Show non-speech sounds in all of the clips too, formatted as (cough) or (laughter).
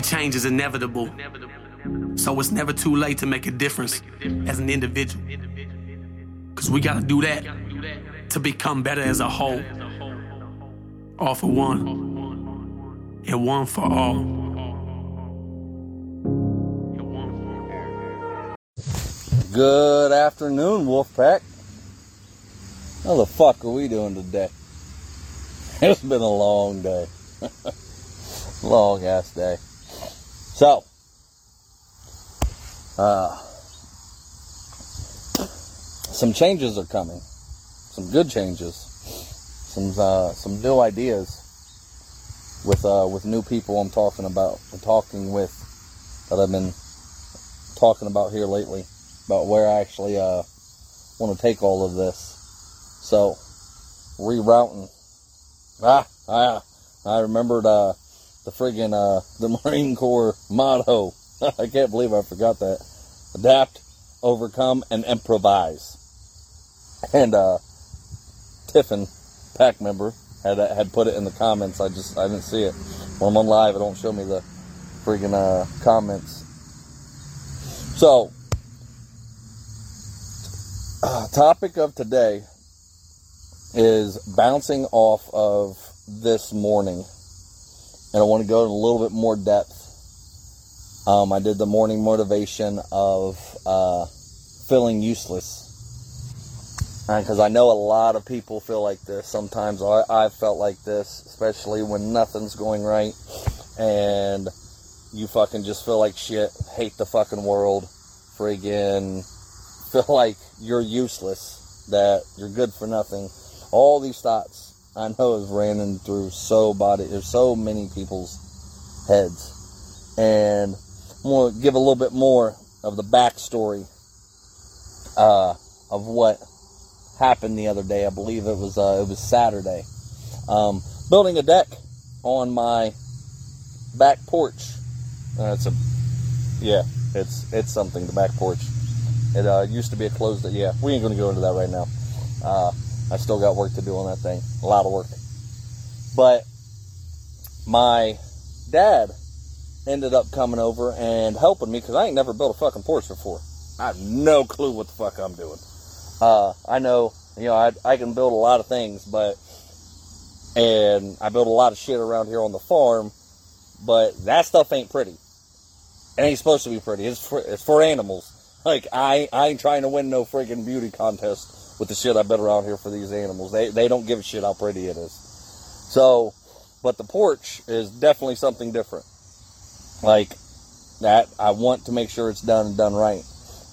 change is inevitable. So it's never too late to make a difference as an individual. Cause we gotta do that to become better as a whole. All for one, and one for all. Good afternoon, Wolfpack. How the fuck are we doing today? (laughs) It's been a long day. (laughs) long ass day. So, uh, some changes are coming. Some good changes. Some uh, some new ideas with uh, with new people I'm talking about. I'm talking with that I've been talking about here lately about where I actually uh, want to take all of this. So, rerouting. Ah, ah, I remembered uh, the friggin' uh, the (laughs) Marine Corps motto. (laughs) I can't believe I forgot that. Adapt, overcome, and improvise. And uh, Tiffin, pack member, had had put it in the comments. I just I didn't see it. When I'm on live, it don't show me the friggin' uh, comments. So, uh, topic of today is bouncing off of this morning, and I want to go in a little bit more depth. Um, I did the morning motivation of uh, feeling useless because I know a lot of people feel like this. Sometimes I, I've felt like this, especially when nothing's going right and you fucking just feel like shit, hate the fucking world, friggin' feel like you're useless, that you're good for nothing. All these thoughts I know have ran through so body there's so many people's heads. And I'm gonna give a little bit more of the backstory uh, of what happened the other day. I believe it was uh, it was Saturday. Um, building a deck on my back porch. Uh, a yeah, it's it's something. The back porch. It uh, used to be a closed. Yeah, we ain't gonna go into that right now. Uh, I still got work to do on that thing. A lot of work. But my dad ended up coming over and helping me because I ain't never built a fucking porch before. I have no clue what the fuck I'm doing. Uh, I know, you know, I, I can build a lot of things, but, and I build a lot of shit around here on the farm, but that stuff ain't pretty. It ain't supposed to be pretty. It's for, it's for animals. Like, I, I ain't trying to win no freaking beauty contest with the shit I built around here for these animals. They, they don't give a shit how pretty it is. So, but the porch is definitely something different. Like, that, I want to make sure it's done and done right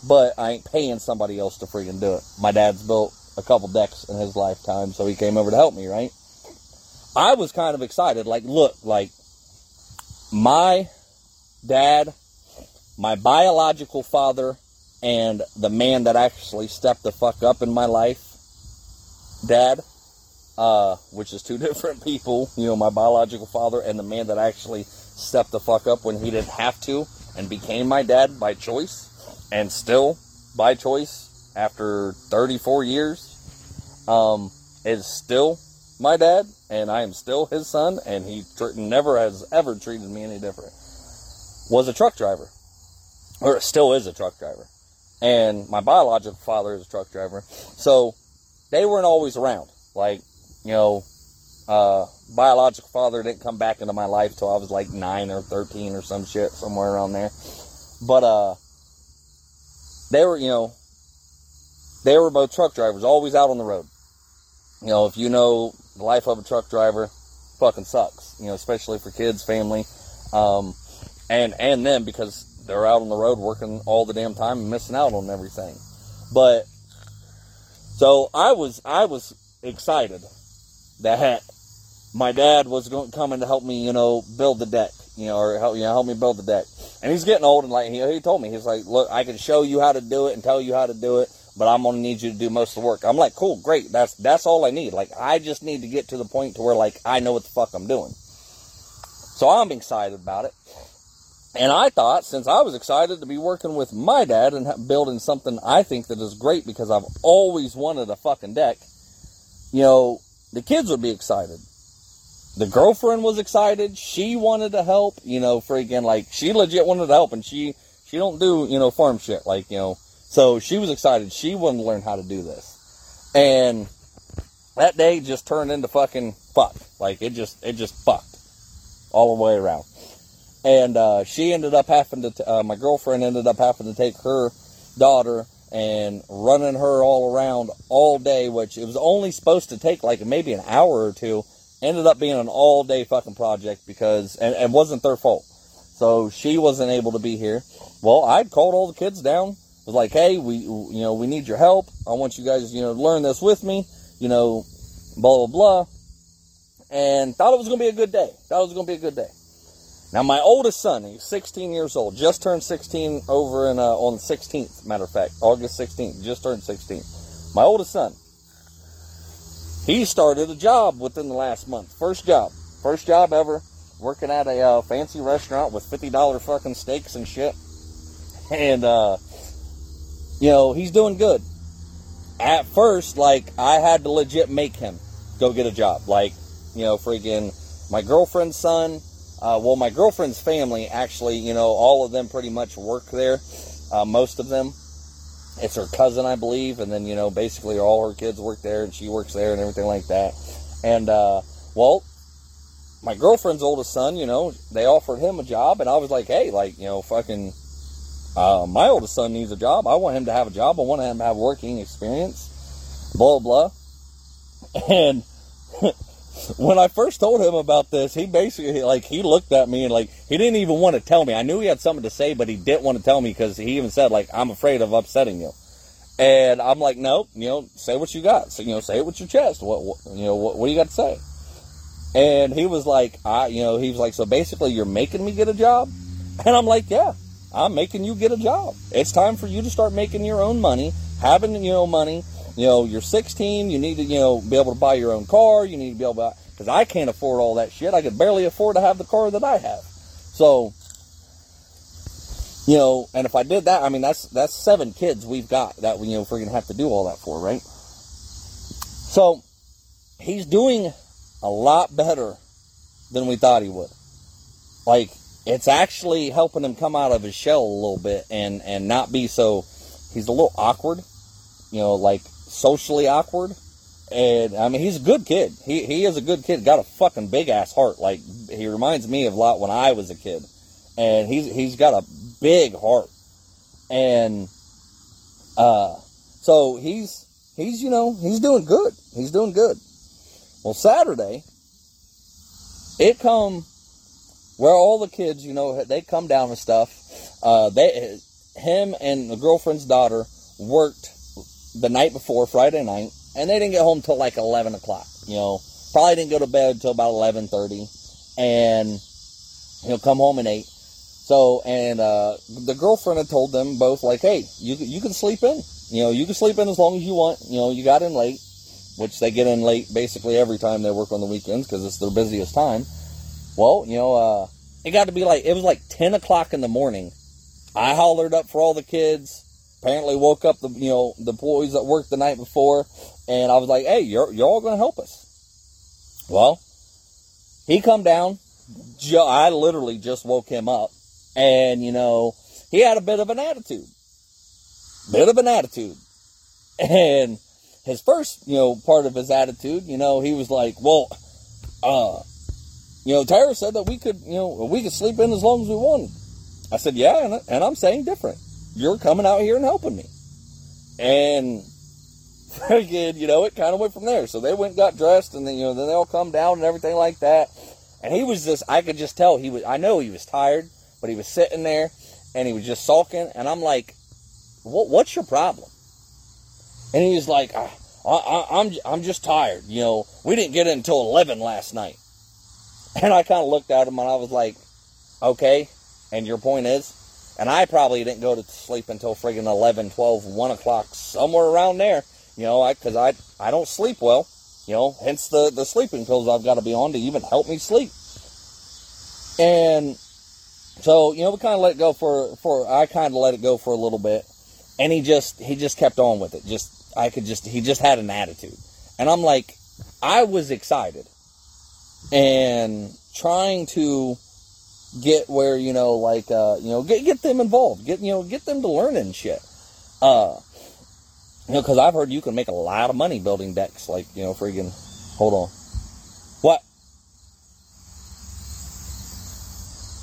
but I ain't paying somebody else to freaking do it. My dad's built a couple decks in his lifetime, so he came over to help me, right? I was kind of excited. Like, look, like, my dad, my biological father, and the man that actually stepped the fuck up in my life, dad, uh, which is two (laughs) different people, you know, my biological father and the man that actually stepped the fuck up when he didn't have to and became my dad by choice and still by choice after 34 years um, is still my dad and I am still his son and he tr- never has ever treated me any different. Was a truck driver or still is a truck driver. And my biological father is a truck driver. So they weren't always around. Like, you know, uh, biological father didn't come back into my life till I was like 9 or 13 or some shit somewhere around there. But uh they were, you know, they were both truck drivers, always out on the road. You know, if you know the life of a truck driver, fucking sucks. You know, especially for kids, family, um, and and them because they're out on the road working all the damn time and missing out on everything. But so I was I was excited that my dad was going coming to help me, you know, build the deck, you know, or help you know help me build the deck. And he's getting old, and like he, he told me, he's like, look, I can show you how to do it and tell you how to do it, but I'm gonna need you to do most of the work. I'm like, cool, great, that's that's all I need. Like I just need to get to the point to where like I know what the fuck I'm doing. So I'm excited about it. And I thought, since I was excited to be working with my dad and building something I think that is great because I've always wanted a fucking deck, you know, the kids would be excited. the girlfriend was excited. She wanted to help. You know, freaking like she legit wanted to help, and she she don't do you know farm shit like you know. So she was excited. She wanted to learn how to do this, and that day just turned into fucking fuck. Like it just it just fucked all the way around. And uh, she ended up having to. T- uh, my girlfriend ended up having to take her daughter and running her all around all day, which it was only supposed to take like maybe an hour or two. Ended up being an all day fucking project because, and it wasn't their fault. So she wasn't able to be here. Well, I'd called all the kids down. Was like, hey, we, you know, we need your help. I want you guys, you know, learn this with me. You know, blah blah blah. And thought it was to be a good day. Thought it was to be a good day. Now, my oldest son, he's 16 years old, just turned 16 over in, uh, on the 16th, matter of fact, August 16th, just turned 16. My oldest son, he started a job within the last month. First job. First job ever, working at a uh, fancy restaurant with $50 fucking steaks and shit. And, uh, you know, he's doing good. At first, like, I had to legit make him go get a job. Like, you know, freaking my girlfriend's son, uh, well, my girlfriend's family actually, you know, all of them pretty much work there. Uh, most of them. It's her cousin, I believe, and then you know, basically all her kids work there, and she works there, and everything like that. And uh, well, my girlfriend's oldest son, you know, they offered him a job, and I was like, hey, like, you know, fucking, uh, my oldest son needs a job. I want him to have a job. I want him to have working experience. Blah blah. (laughs) And when I first told him about this, he basically like he looked at me and like he didn't even want to tell me. I knew he had something to say, but he didn't want to tell me because he even said like I'm afraid of upsetting you. And I'm like, no, you know, say what you got. So you know, say it with your chest. What, what you know, what, what do you got to say? And he was like, I, you know, he was like, so basically, you're making me get a job. And I'm like, yeah, I'm making you get a job. It's time for you to start making your own money, having you know money you know, you're 16, you need to, you know, be able to buy your own car, you need to be able to, because I can't afford all that shit. I could barely afford to have the car that I have. So, you know, and if I did that, I mean, that's, that's seven kids we've got that, we, you know, we're to have to do all that for, right? So, he's doing a lot better than we thought he would. Like, it's actually helping him come out of his shell a little bit and, and not be so, he's a little awkward, you know, like socially awkward. And I mean, he's a good kid. He he is a good kid. Got a fucking big ass heart. Like he reminds me of a lot when I was a kid. And he's he's got a big heart. And uh, so he's he's you know he's doing good. He's doing good. Well, Saturday, it come where all the kids, you know, they come down and stuff. Uh, they him and the girlfriend's daughter worked the night before, Friday night, and they didn't get home till like 11 o'clock. You know, probably didn't go to bed until about 11:30, and you know, come home at eight. So, and uh, the girlfriend had told them both, like, hey, you you can sleep in. You know, you can sleep in as long as you want. You know, you got in late, which they get in late basically every time they work on the weekends because it's their busiest time. Well, you know, uh, it got to be like it was like 10 o'clock in the morning. I hollered up for all the kids apparently woke up the you know the boys that worked the night before, and I was like, "Hey, you're you're all gonna help us." Well, he come down. I literally just woke him up, and you know he had a bit of an attitude, bit of an attitude, and his first you know part of his attitude, you know, he was like, "Well, uh." You know, Tara said that we could, you know, we could sleep in as long as we wanted. I said, yeah, and, and I'm saying different you're coming out here and helping me. And again, you know, it kind of went from there. So they went got dressed and then, you know, then they all come down and everything like that. And he was just, I could just tell he was, I know he was tired, but he was sitting there and he was just sulking. And I'm like, what, what's your problem? And he was like, I, I, I'm, I'm just tired. You know, we didn't get in until 11 last night. (laughs) And I kind of looked at him and I was like, okay. And your point is? And I probably didn't go to sleep until friggin' 11, 12, 1 o'clock, somewhere around there. You know, because I, I, I don't sleep well. You know, hence the, the sleeping pills I've got to be on to even help me sleep. And so, you know, we kind of let it go for, for, I kind of let it go for a little bit. And he just, he just kept on with it. Just, I could just, he just had an attitude. And I'm like, I was excited. and trying to get where you know like uh you know get get them involved. Get you know get them to learn and shit. Uh you know because i've heard you can make a lot of money building decks. Like you know freaking hold on. What?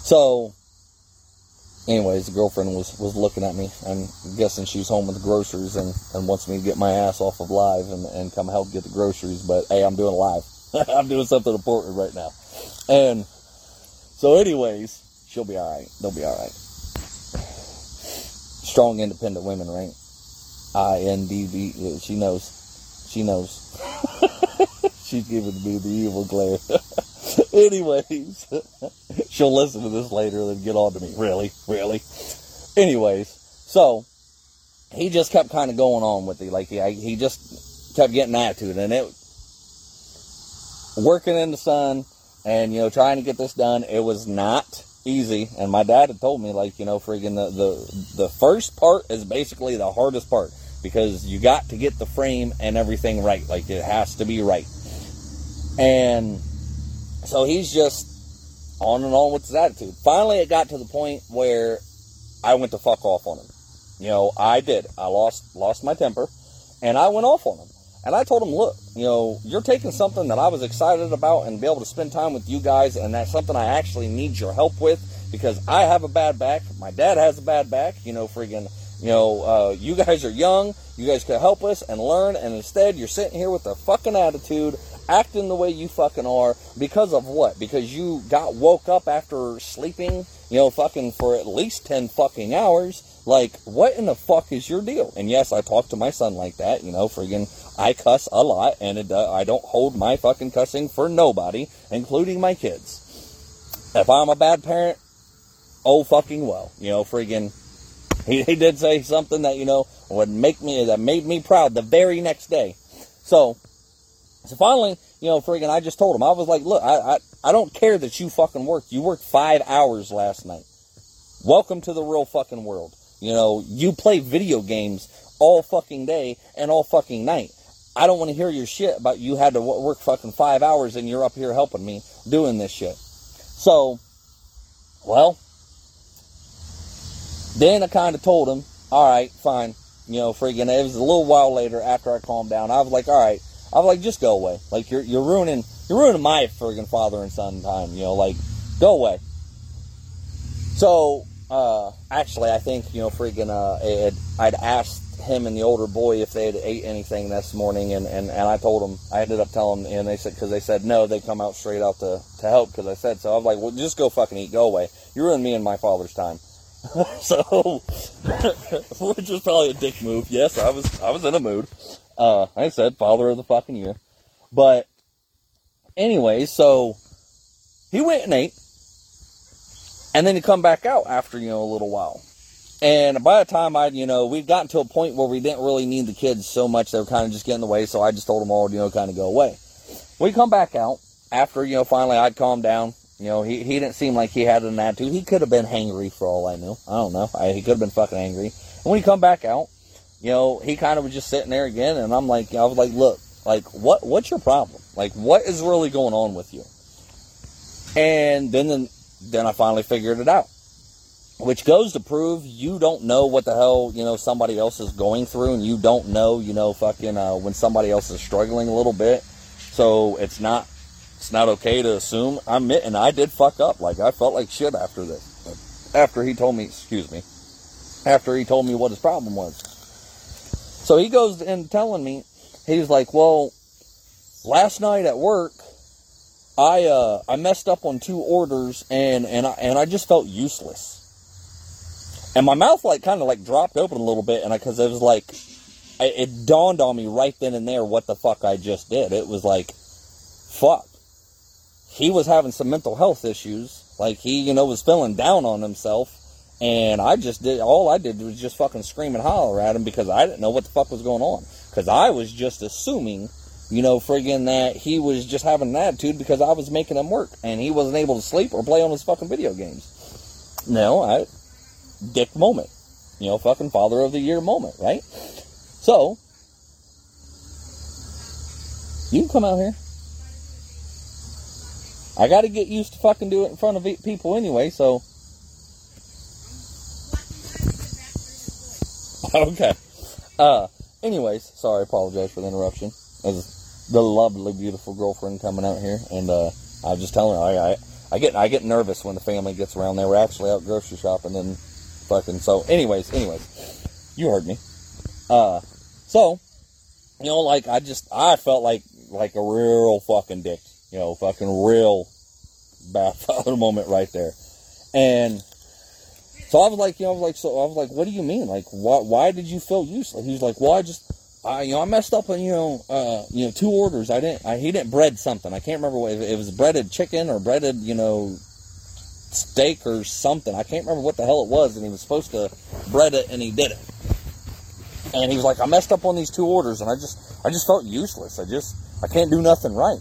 So anyways the girlfriend was was looking at me. I'm guessing she's home with groceries and and wants me to get my ass off of live and, and come help get the groceries. But hey i'm doing live. (laughs) I'm doing something important right now. And so, anyways, she'll be all right. They'll be all right. Strong, independent women, right? I N D B. She knows. She knows. (laughs) She's giving me the evil glare. (laughs) Anyways, (laughs) she'll listen to this later and get on to me. Really? Really? Anyways, so he just kept kind of going on with it. Like he, he just kept getting attitude, and it working in the sun, and you know trying to get this done it was not easy. And my dad had told me like you know friggin the the, the first part is basically the hardest part because you got to get the frame and everything right. Like it has to be right. And so he's just on and on with his attitude. Finally it got to the point where i went to fuck off on him. You know i did. I lost lost my temper and i went off on him and I told him, look, you know, you're taking something that I was excited about and be able to spend time with you guys, and that's something I actually need your help with because I have a bad back. My dad has a bad back. You know, friggin', you know, uh, you guys are young. You guys could help us and learn, and instead you're sitting here with a fucking attitude, acting the way you fucking are because of what? Because you got woke up after sleeping, you know, fucking for at least 10 fucking hours. Like, what in the fuck is your deal? And yes, I talk to my son like that, you know, friggin', I cuss a lot, and it, uh, I don't hold my fucking cussing for nobody, including my kids. If I'm a bad parent, oh fucking well, you know, friggin'. (laughs) He, he did say something that you know would make me that made me proud the very next day. So, so finally, you know, friggin', I just told him I was like, look, I I, I don't care that you fucking worked. You worked five hours last night. Welcome to the real fucking world. You know, you play video games all fucking day and all fucking night. I don't want to hear your shit about you had to work fucking five hours and you're up here helping me doing this shit. So, well, then I kind of told him, all right, fine. You know, freaking, it was a little while later after I calmed down. I was like, all right. I was like, just go away. Like, you're, you're ruining, you're ruining my friggin' father and son time. You know, like, go away. So, uh, actually, I think, you know, freaking, uh, it, I'd asked him and the older boy if they had ate anything this morning, and, and, and I told them, I ended up telling them, and they said, because they said no, they come out straight out to, to help, because I said so. I was like, well, just go fucking eat, go away. You ruined me and my father's time. (laughs) so, (laughs) which was probably a dick move. Yes, I was, I was in a mood. Uh, I said, father of the fucking year. But, anyway, so, he went and ate, and then he come back out after, you know, a little while. And by the time I, you know, we'd gotten to a point where we didn't really need the kids so much, they were kind of just getting in the way, so I just told them all, you know, kind of go away. We come back out after, you know, finally I'd calmed down. You know, he, he didn't seem like he had an attitude. He could have been hangry for all I knew. I don't know. I, he could have been fucking angry. And when he come back out, you know, he kind of was just sitting there again, and I'm like, I was like, look, like, what, what's your problem? Like, what is really going on with you? And then, then, then I finally figured it out. Which goes to prove you don't know what the hell you know somebody else is going through and you don't know you know fucking uh, when somebody else is struggling a little bit. So it's not it's not okay to assume. I'm and i did fuck up. Like i felt like shit after this. After he told me excuse me after he told me what his problem was. So he goes in telling me he's like well last night at work i uh i messed up on two orders and and i and i just felt useless and my mouth like kind of like dropped open a little bit, and I because it was like, it dawned on me right then and there what the fuck I just did. It was like, fuck. He was having some mental health issues. Like he, you know, was feeling down on himself. And I just did, all I did was just fucking scream and holler at him because I didn't know what the fuck was going on. Because I was just assuming, you know, friggin' that he was just having an attitude because I was making him work and he wasn't able to sleep or play on his fucking video games. No, I, dick moment. You know, fucking father of the year moment, right? So, you can come out here. I got to get used to fucking doing it in front of people anyway, so. (laughs) okay. Uh, anyways, sorry, apologize for the interruption. As the lovely, beautiful girlfriend coming out here, and uh, I was just telling her I, I, I get I get nervous when the family gets around. They were actually out grocery shopping and fucking. So, anyways, anyways, you heard me. Uh, so, you know, like I just I felt like like a real fucking dick, you know, fucking real bad (laughs) father moment right there, and so I was like, you know, I was like, so I was like, what do you mean? Like, why, why did you feel useless? He was like, well, I just, I, you know, I messed up on, you know, uh, you know, two orders. I didn't, I, he didn't bread something. I can't remember what, it was breaded chicken or breaded, you know, steak or something. I can't remember what the hell it was. And he was supposed to bread it and he did it. And he was like, I messed up on these two orders and I just, I just felt useless. I just, I can't do nothing right.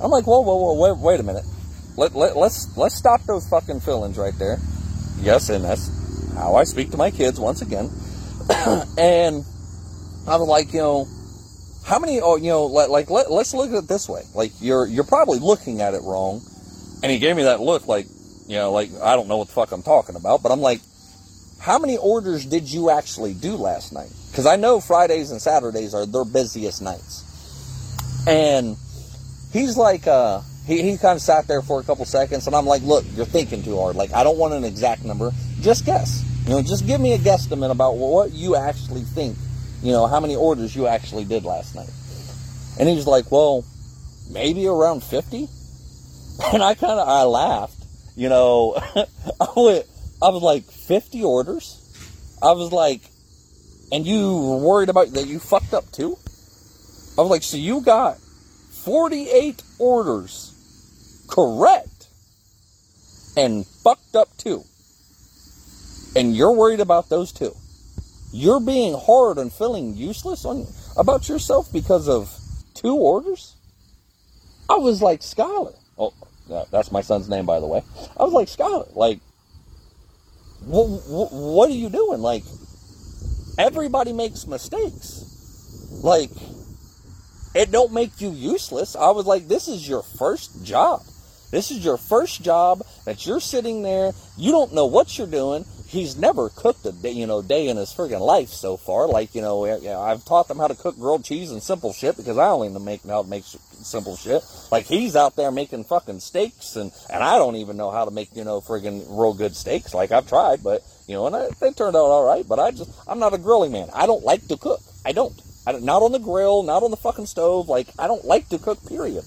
I'm like, whoa, whoa, whoa, wait, wait a minute. Let, let, let's, let's stop those fucking feelings right there. Yes, and that's how I speak to my kids once again. (coughs) and I was like, you know, how many? Oh, you know, like, like let, let's look at it this way. Like you're you're probably looking at it wrong. And he gave me that look, like, you know, like I don't know what the fuck I'm talking about. But I'm like, how many orders did you actually do last night? Because I know Fridays and Saturdays are their busiest nights. And he's like, uh, he, he kind of sat there for a couple seconds, and I'm like, look, you're thinking too hard. Like, I don't want an exact number. Just guess. You know, just give me a guesstimate about what you actually think, you know, how many orders you actually did last night. And he was like, well, maybe around 50. (laughs) And I kind of, I laughed, you know, (laughs) I went, I was like, 50 orders? I was like, and you were worried about that you fucked up too? I was like, so you got 48 orders correct and fucked up too. And you're worried about those two. You're being hard and feeling useless on about yourself because of two orders? I was like, Skylar. Oh, that's my son's name, by the way. I was like, Skylar, like, what, what are you doing? Like, everybody makes mistakes. Like, it don't make you useless. I was like, this is your first job. This is your first job that you're sitting there. You don't know what you're doing. He's never cooked a day, you know, day in his friggin' life so far. Like, you know, I've taught them how to cook grilled cheese and simple shit because I only know make how to make simple shit. Like he's out there making fucking steaks and, and I don't even know how to make, you know, friggin' real good steaks. Like I've tried, but, you know, and I, they turned out all right, but I just, I'm not a grilling man. I don't like to cook. I don't. I don't. Not on the grill, not on the fucking stove. Like, I don't like to cook, period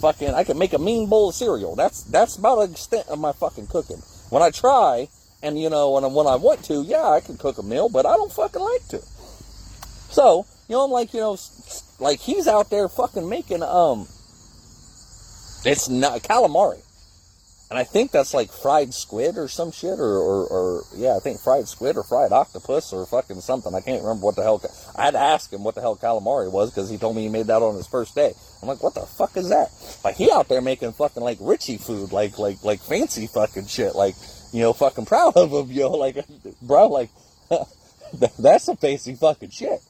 fucking I can make a mean bowl of cereal. That's that's about the extent of my fucking cooking. When I try, and you know, when I, when I want to, yeah, I can cook a meal, but I don't fucking like to. So, you know, I'm like, you know, like he's out there fucking making um, it's not calamari. And I think that's like fried squid or some shit, or, or, or, yeah, I think fried squid or fried octopus or fucking something. I can't remember what the hell. I had to ask him what the hell calamari was because he told me he made that on his first day. I'm like, what the fuck is that? Like he out there making fucking like Richie food, like like like fancy fucking shit, like you know, fucking proud of him, yo, like bro, like (laughs) that's some fancy fucking shit,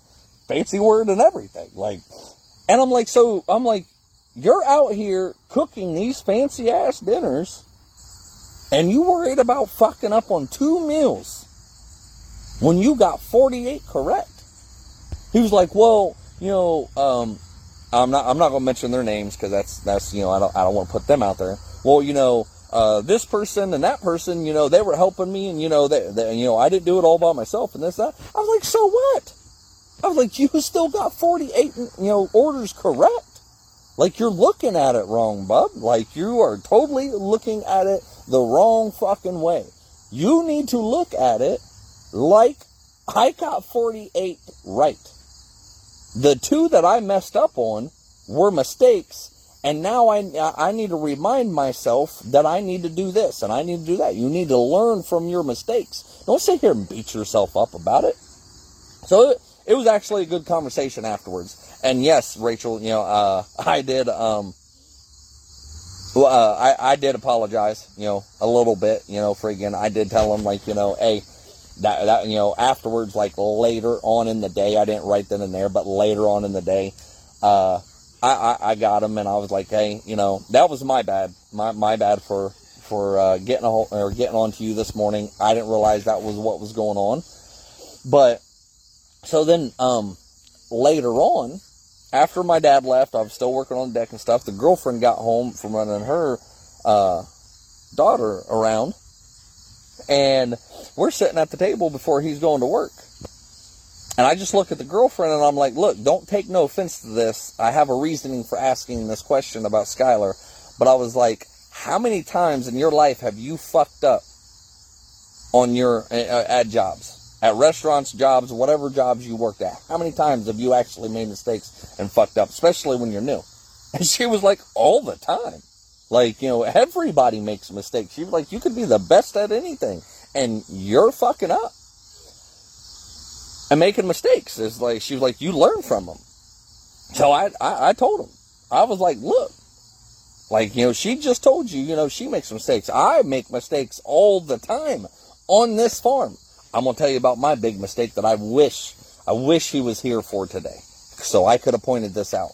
fancy word and everything, like. And I'm like, so I'm like, you're out here cooking these fancy ass dinners and you worried about fucking up on two meals when you got 48 correct. He was like, well, you know, um, I'm not, I'm not going to mention their names because that's, that's, you know, I don't, I don't want to put them out there. Well, you know, uh, this person and that person, you know, they were helping me and, you know, they, they, you know, I didn't do it all by myself and this, that. I was like, so what? I was like, you still got 48, you know, orders correct. Like you're looking at it wrong, bub. Like you are totally looking at it the wrong fucking way. You need to look at it like I got 48 right. The two that I messed up on were mistakes, and now I, I need to remind myself that I need to do this and I need to do that. You need to learn from your mistakes. Don't sit here and beat yourself up about it. So it, it was actually a good conversation afterwards. And yes, Rachel, you know, uh, (laughs) I did, um, uh, I, I did apologize, you know, a little bit, you know, friggin', I did tell him, like, you know, hey, that, that, you know, afterwards, like later on in the day, I didn't write that in there, but later on in the day, uh, I, I, I got him and I was like, hey, you know, that was my bad. My, my bad for, for, uh, getting a, or getting onto you this morning. I didn't realize that was what was going on. But, so then, um, later on, after my dad left, I was still working on the deck and stuff. The girlfriend got home from running her, uh, daughter around and we're sitting at the table before he's going to work. And I just look at the girlfriend and I'm like, look, don't take no offense to this. I have a reasoning for asking this question about Skylar. But I was like, how many times in your life have you fucked up on your, uh, at jobs? At restaurants, jobs, whatever jobs you worked at. How many times have you actually made mistakes and fucked up, especially when you're new? (laughs) And she was like, all the time. Like, you know, everybody makes mistakes. She was like, you could be the best at anything and you're fucking up and making mistakes. It's like she was like, you learn from them. So I, I, I told him, I was like, look, like you know, she just told you, you know, she makes mistakes. I make mistakes all the time on this farm. I'm gonna tell you about my big mistake that I wish, I wish he was here for today, so I could have pointed this out.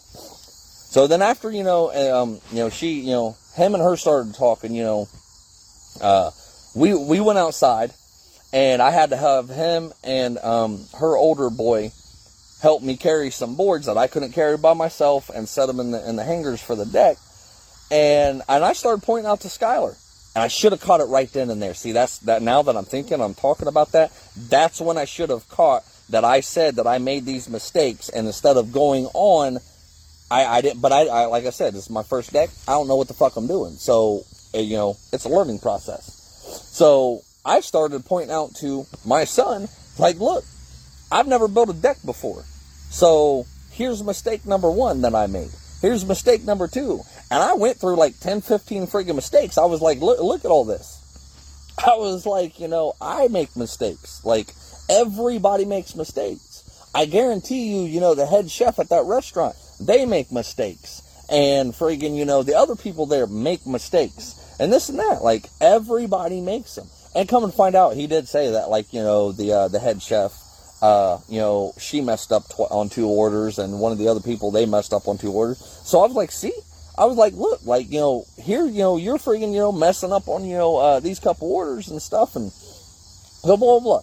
So then after you know, um, you know, she, you know, him and her started talking, you know, uh, we we went outside, and I had to have him and um, her older boy help me carry some boards that I couldn't carry by myself and set them in the in the hangers for the deck. And and I started pointing out to Skylar. And I should have caught it right then and there. See, that's that now that I'm thinking, I'm talking about that. That's when I should have caught that I said that I made these mistakes, and instead of going on, I, I didn't. But I, I, like I said, this is my first deck. I don't know what the fuck I'm doing. So uh, you know, it's a learning process. So I started pointing out to my son, like, look, I've never built a deck before. So here's mistake number one that I made. Here's mistake number two. And I went through like 10, 15 friggin' mistakes. I was like, look, look at all this. I was like, you know, I make mistakes. Like, everybody makes mistakes. I guarantee you, you know, the head chef at that restaurant, they make mistakes. And friggin', you know, the other people there make mistakes and this and that. Like everybody makes them. And come and find out, he did say that, like you know, the uh, the head chef, uh, you know, she messed up tw- on two orders, and one of the other people they messed up on two orders. So I was like, see, I was like, look, like you know, here, you know, you're freaking, you know, messing up on you know uh, these couple orders and stuff, and blah blah blah.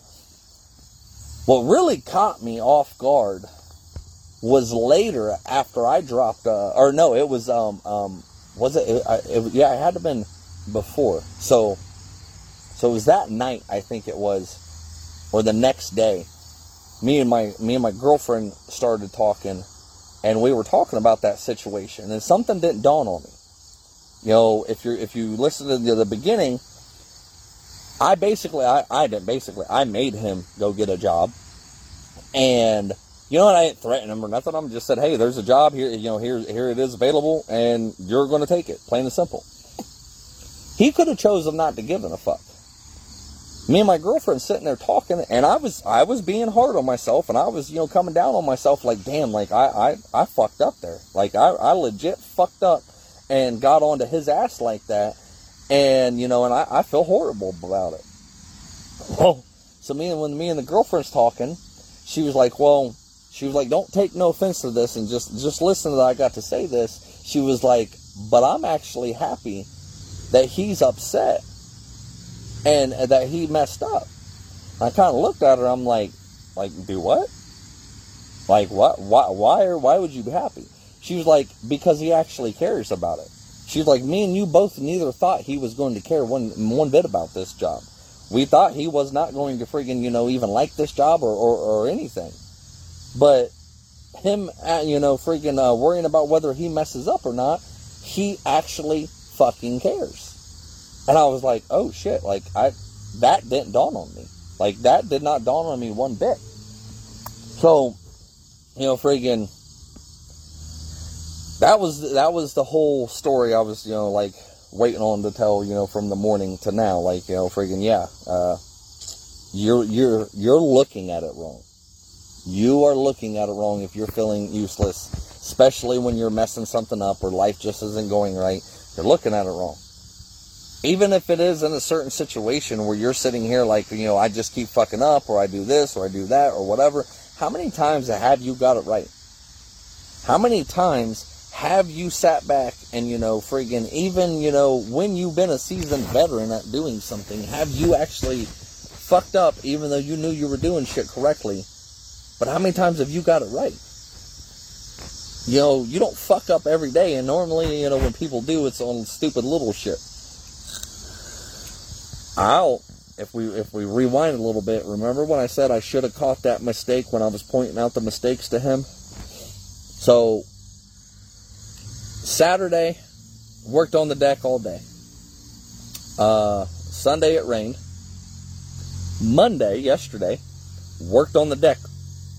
What really caught me off guard was later after I dropped, uh, or no, it was um um was it, it, it yeah, it had to have been before. So, so it was that night, I think it was, or the next day. Me and my me and my girlfriend started talking, and we were talking about that situation, and something didn't dawn on me. You know, if you if you listen to the, the beginning, I basically I, I didn't basically I made him go get a job, and you know what? I didn't threaten him or nothing. I'm just said, hey, there's a job here. You know, here here it is available, and you're going to take it, plain and simple. He could have chosen not to give him a fuck. Me and my girlfriend sitting there talking, and I was I was being hard on myself, and I was you know coming down on myself like, damn, like I I, I fucked up there, like I, I legit fucked up, and got onto his ass like that, and you know, and I, I feel horrible about it. Well, so me and when me and the girlfriend's talking, she was like, well, she was like, don't take no offense to this, and just just listen to that I got to say this. She was like, but I'm actually happy that he's upset and that he messed up. I kind of looked at her. I'm like, like, do what? Like, what? Why? Why? Or why would you be happy? She was like, because he actually cares about it. She's like, me and you both neither thought he was going to care one one bit about this job. We thought he was not going to friggin', you know, even like this job or, or, or anything. But him, uh, you know, friggin' uh, worrying about whether he messes up or not, he actually fucking cares. And I was like, oh shit, like I that didn't dawn on me. Like that did not dawn on me one bit. So, you know, friggin' that was that was the whole story I was, you know, like waiting on to tell, you know, from the morning to now. Like, you know, friggin' yeah, uh, you're you're you're looking at it wrong. You are looking at it wrong if you're feeling useless, especially when you're messing something up or life just isn't going right. You're looking at it wrong. Even if it is in a certain situation where you're sitting here like, you know, I just keep fucking up or I do this or I do that or whatever, how many times have you got it right? How many times have you sat back and, you know, friggin' even, you know, when you've been a seasoned veteran at doing something, have you actually fucked up even though you knew you were doing shit correctly? But how many times have you got it right? You know, you don't fuck up every day, and normally, you know, when people do, it's on stupid little shit. I'll, if we if we rewind a little bit, remember when I said I should have caught that mistake when I was pointing out the mistakes to him? So Saturday, worked on the deck all day. Uh, Sunday it rained. Monday, yesterday, worked on the deck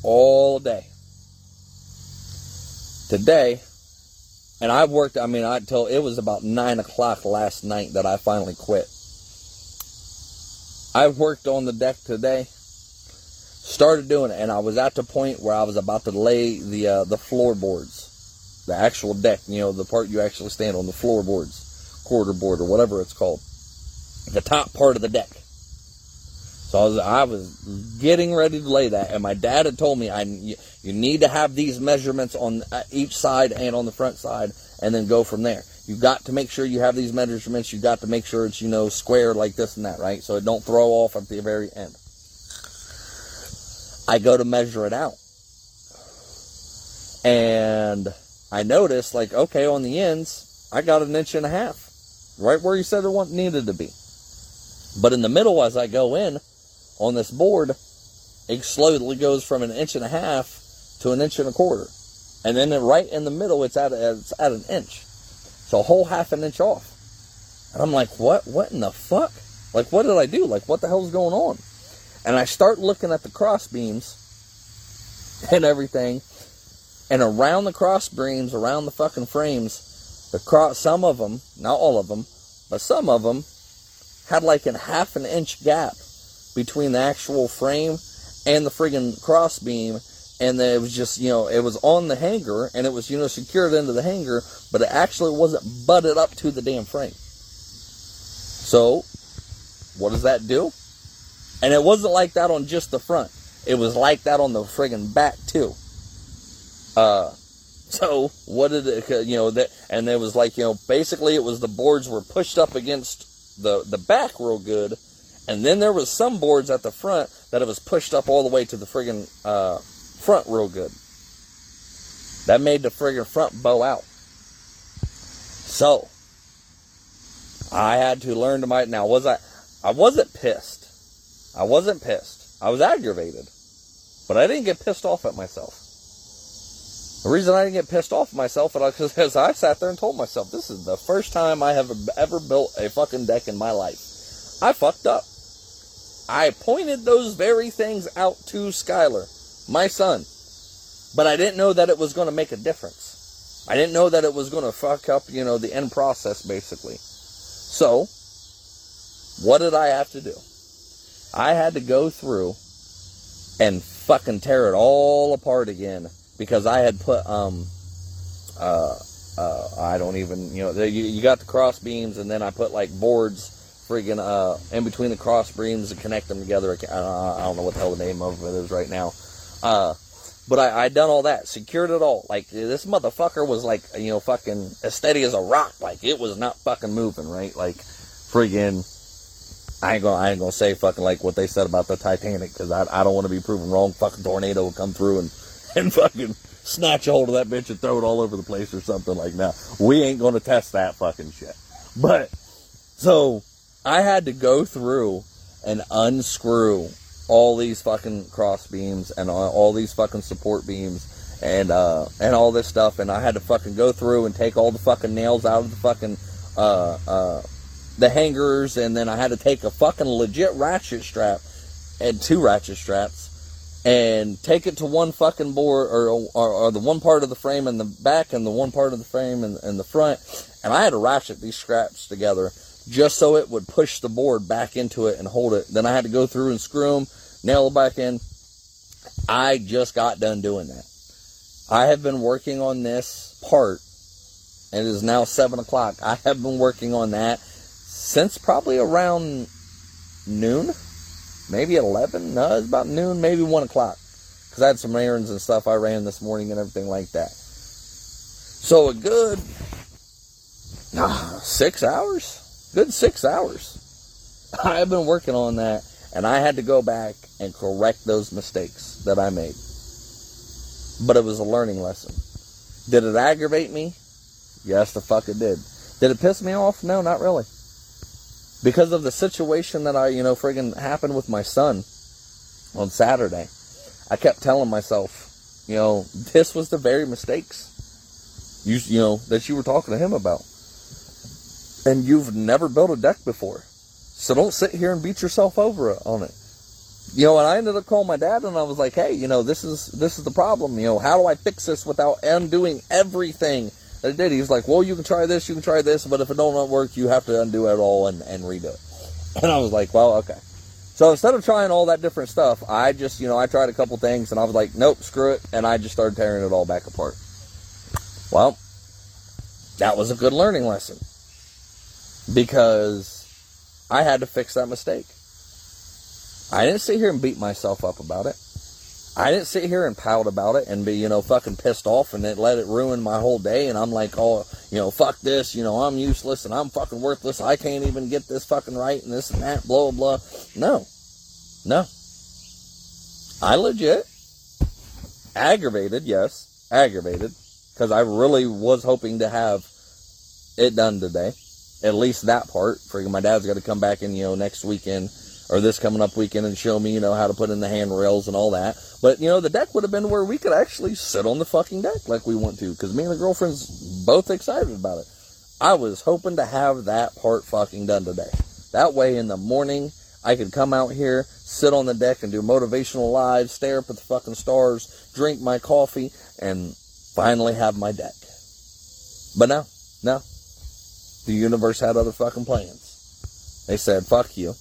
all day. Today, and I worked, I mean, I until it was about 9 o'clock last night that I finally quit. I worked on the deck today, started doing it, and I was at the point where I was about to lay the uh, the floorboards, the actual deck, you know, the part you actually stand on, the floorboards, quarter board, or whatever it's called, the top part of the deck. So I was, I was getting ready to lay that, and my dad had told me, "I you, need to have these measurements on uh, each side and on the front side, and then go from there." You got to make sure you have these measurements. You got to make sure it's, you know, square like this and that, right? So it don't throw off at the very end. I go to measure it out. And I notice, like, okay, on the ends, I got an inch and a half. Right where you said it needed to be. But in the middle, as I go in on this board, it slowly goes from an inch and a half to an inch and a quarter. And then right in the middle, it's at, it's at an inch. So a whole half an inch off. And I'm like, what? What in the fuck? Like, what did I do? Like, what the hell's going on? And I start looking at the cross beams and everything. And around the cross beams, around the fucking frames, the cross, some of them, not all of them, but some of them had like a half an inch gap between the actual frame and the friggin' cross beam and then it was just you know it was on the hanger and it was you know secured into the hanger but it actually wasn't butted up to the damn frame. So what does that do? And it wasn't like that on just the front. It was like that on the friggin' back too. Uh so what did it you know that and it was like you know basically it was the boards were pushed up against the the back real good and then there was some boards at the front that it was pushed up all the way to the friggin' uh front real good. That made the friggin' front bow out. So, I had to learn to my. Now, was I. I wasn't pissed. I wasn't pissed. I was aggravated. But I didn't get pissed off at myself. The reason I didn't get pissed off at myself is because (laughs) I sat there and told myself, this is the first time I have ever built a fucking deck in my life. I fucked up. I pointed those very things out to Skylar my son. But I didn't know that it was going to make a difference. I didn't know that it was going to fuck up, you know, the end process, basically. So, what did I have to do? I had to go through and fucking tear it all apart again because I had put, um, uh, uh, I don't even, you know, you, you got the cross beams and then I put like boards friggin' uh, in between the cross beams and connect them together. I, I don't know what the hell the name of it is right now. Uh, but I, I done all that, secured it all. Like this motherfucker was like, you know, fucking as steady as a rock. Like it was not fucking moving, right? Like friggin'. I ain't gonna, I ain't gonna say fucking like what they said about the Titanic because I, I don't want to be proven wrong. Fucking tornado will come through and, (laughs) and fucking snatch a hold of that bitch and throw it all over the place or something like that. We ain't gonna test that fucking shit. But so I had to go through and unscrew all these fucking cross beams and all, these fucking support beams and uh, and all this stuff, and I had to fucking go through and take all the fucking nails out of the fucking uh, uh, the hangers, and then I had to take a fucking legit ratchet strap and two ratchet straps and take it to one fucking board or, or, or the one part of the frame in the back and the one part of the frame in, in the front, and I had to ratchet these straps together just so it would push the board back into it and hold it. Then I had to go through and screw them, nail it back in. I just got done doing that. I have been working on this part, and it is now 7 o'clock. I have been working on that since probably around noon, maybe 11. No, it's about noon, maybe 1 o'clock. Because I had some errands and stuff I ran this morning and everything like that. So a good uh, six hours, good six hours. (laughs) I have been working on that, and I had to go back and correct those mistakes that I made. But it was a learning lesson. Did it aggravate me? Yes, the fuck it did. Did it piss me off? No, not really. Because of the situation that I, you know, friggin' happened with my son on Saturday, I kept telling myself, you know, this was the very mistakes you, you know, that you were talking to him about. And you've never built a deck before. So don't sit here and beat yourself over on it. You know, and I ended up calling my dad and I was like, hey, you know, this is this is the problem. You know, how do I fix this without undoing everything that I did? He was like, well, you can try this, you can try this, but if it don't work, you have to undo it all and, and redo it. (laughs) And I was like, well, okay. So instead of trying all that different stuff, I just, you know, I tried a couple things and I was like, nope, screw it. And I just started tearing it all back apart. Well, that was a good learning lesson because I had to fix that mistake. I didn't sit here and beat myself up about it. I didn't sit here and pout about it and be, you know, fucking pissed off and it let it ruin my whole day. And I'm like, oh, you know, fuck this, you know, I'm useless and I'm fucking worthless. I can't even get this fucking right and this and that, blah, blah, blah. No. No. I legit aggravated, yes, aggravated, because I really was hoping to have it done today. At least that part. Freaking my dad's got to come back in, you know, next weekend or this coming up weekend and show me, you know, how to put in the handrails and all that. But, you know, the deck would have been where we could actually sit on the fucking deck like we want to because me and the girlfriend's both excited about it. I was hoping to have that part fucking done today. That way in the morning, I could come out here, sit on the deck and do motivational lives, stare up at the fucking stars, drink my coffee, and finally have my deck. But no, no. The universe had other fucking plans. They said, fuck you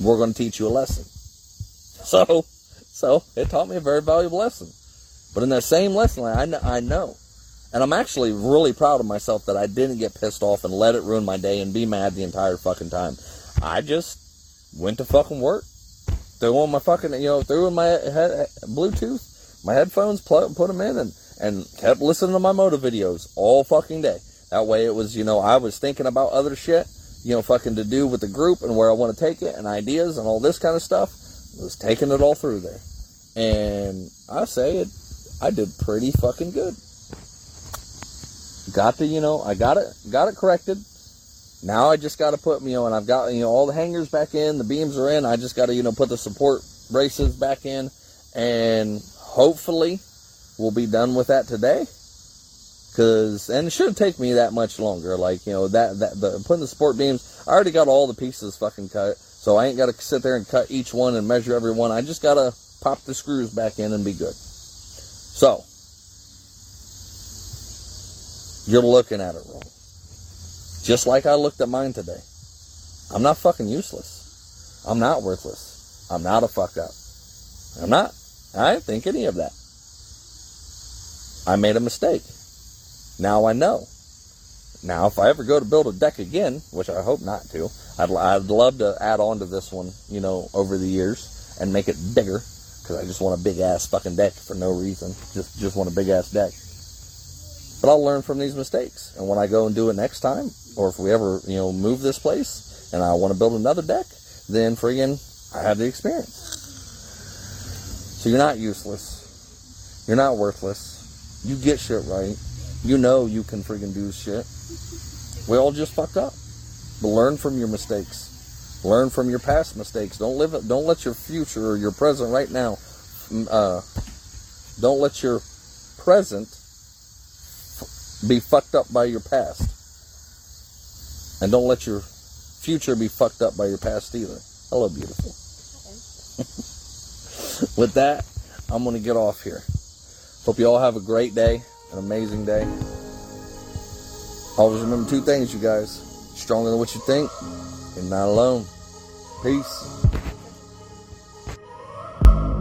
we're going to teach you a lesson. So, so it taught me a very valuable lesson. But in that same lesson, I know, I know, and I'm actually really proud of myself that I didn't get pissed off and let it ruin my day and be mad the entire fucking time. I just went to fucking work, threw on my fucking, you know, threw in my head, Bluetooth, my headphones, put them in, and and kept listening to my motor videos all fucking day. That way, it was, you know, I was thinking about other shit you know, fucking to do with the group and where I want to take it and ideas and all this kind of stuff. was taking it all through there. And I say it, I did pretty fucking good. Got the, you know, I got it, got it corrected. Now I just got to put, you know, and I've got, you know, all the hangers back in, the beams are in. I just got to, you know, put the support braces back in and hopefully we'll be done with that today Cause, and it shouldn't take me that much longer. Like, you know, that, that, the, putting the support beams, I already got all the pieces fucking cut. So I ain't got to sit there and cut each one and measure every one. I just got to pop the screws back in and be good. So, you're looking at it wrong. Just like I looked at mine today. I'm not fucking useless. I'm not worthless. I'm not a fuck up. I'm not. I didn't think any of that. I made a mistake. Now I know. Now, if I ever go to build a deck again, which I hope not to, I'd, I'd love to add on to this one, you know, over the years and make it bigger because I just want a big ass fucking deck for no reason. Just just want a big ass deck. But I'll learn from these mistakes, and when I go and do it next time, or if we ever you know move this place and I want to build another deck, then friggin' I have the experience. So you're not useless. You're not worthless. You get shit right. You know you can freaking do shit. We all just fucked up. But learn from your mistakes. Learn from your past mistakes. Don't live. Don't let your future or your present right now. Mm, uh, don't let your present be fucked up by your past. And don't let your future be fucked up by your past either. Hello, beautiful. (laughs) With that, I'm going to get off here. Hope you all have a great day an amazing day. Always remember two things, you guys. Stronger than what you think. You're not alone. Peace.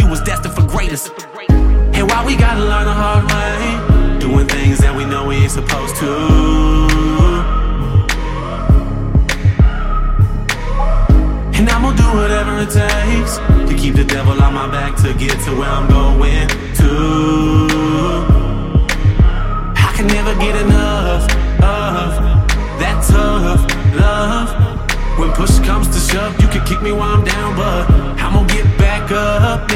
you was destined for greatness. And why we gotta learn the hard way, doing things that we know we ain't supposed to. And I'm gonna do whatever it takes to keep the devil on my back to get to where I'm going to. I can never get enough of that tough love. When push comes to shove, you can kick me while I'm down, but I'm gonna get back up.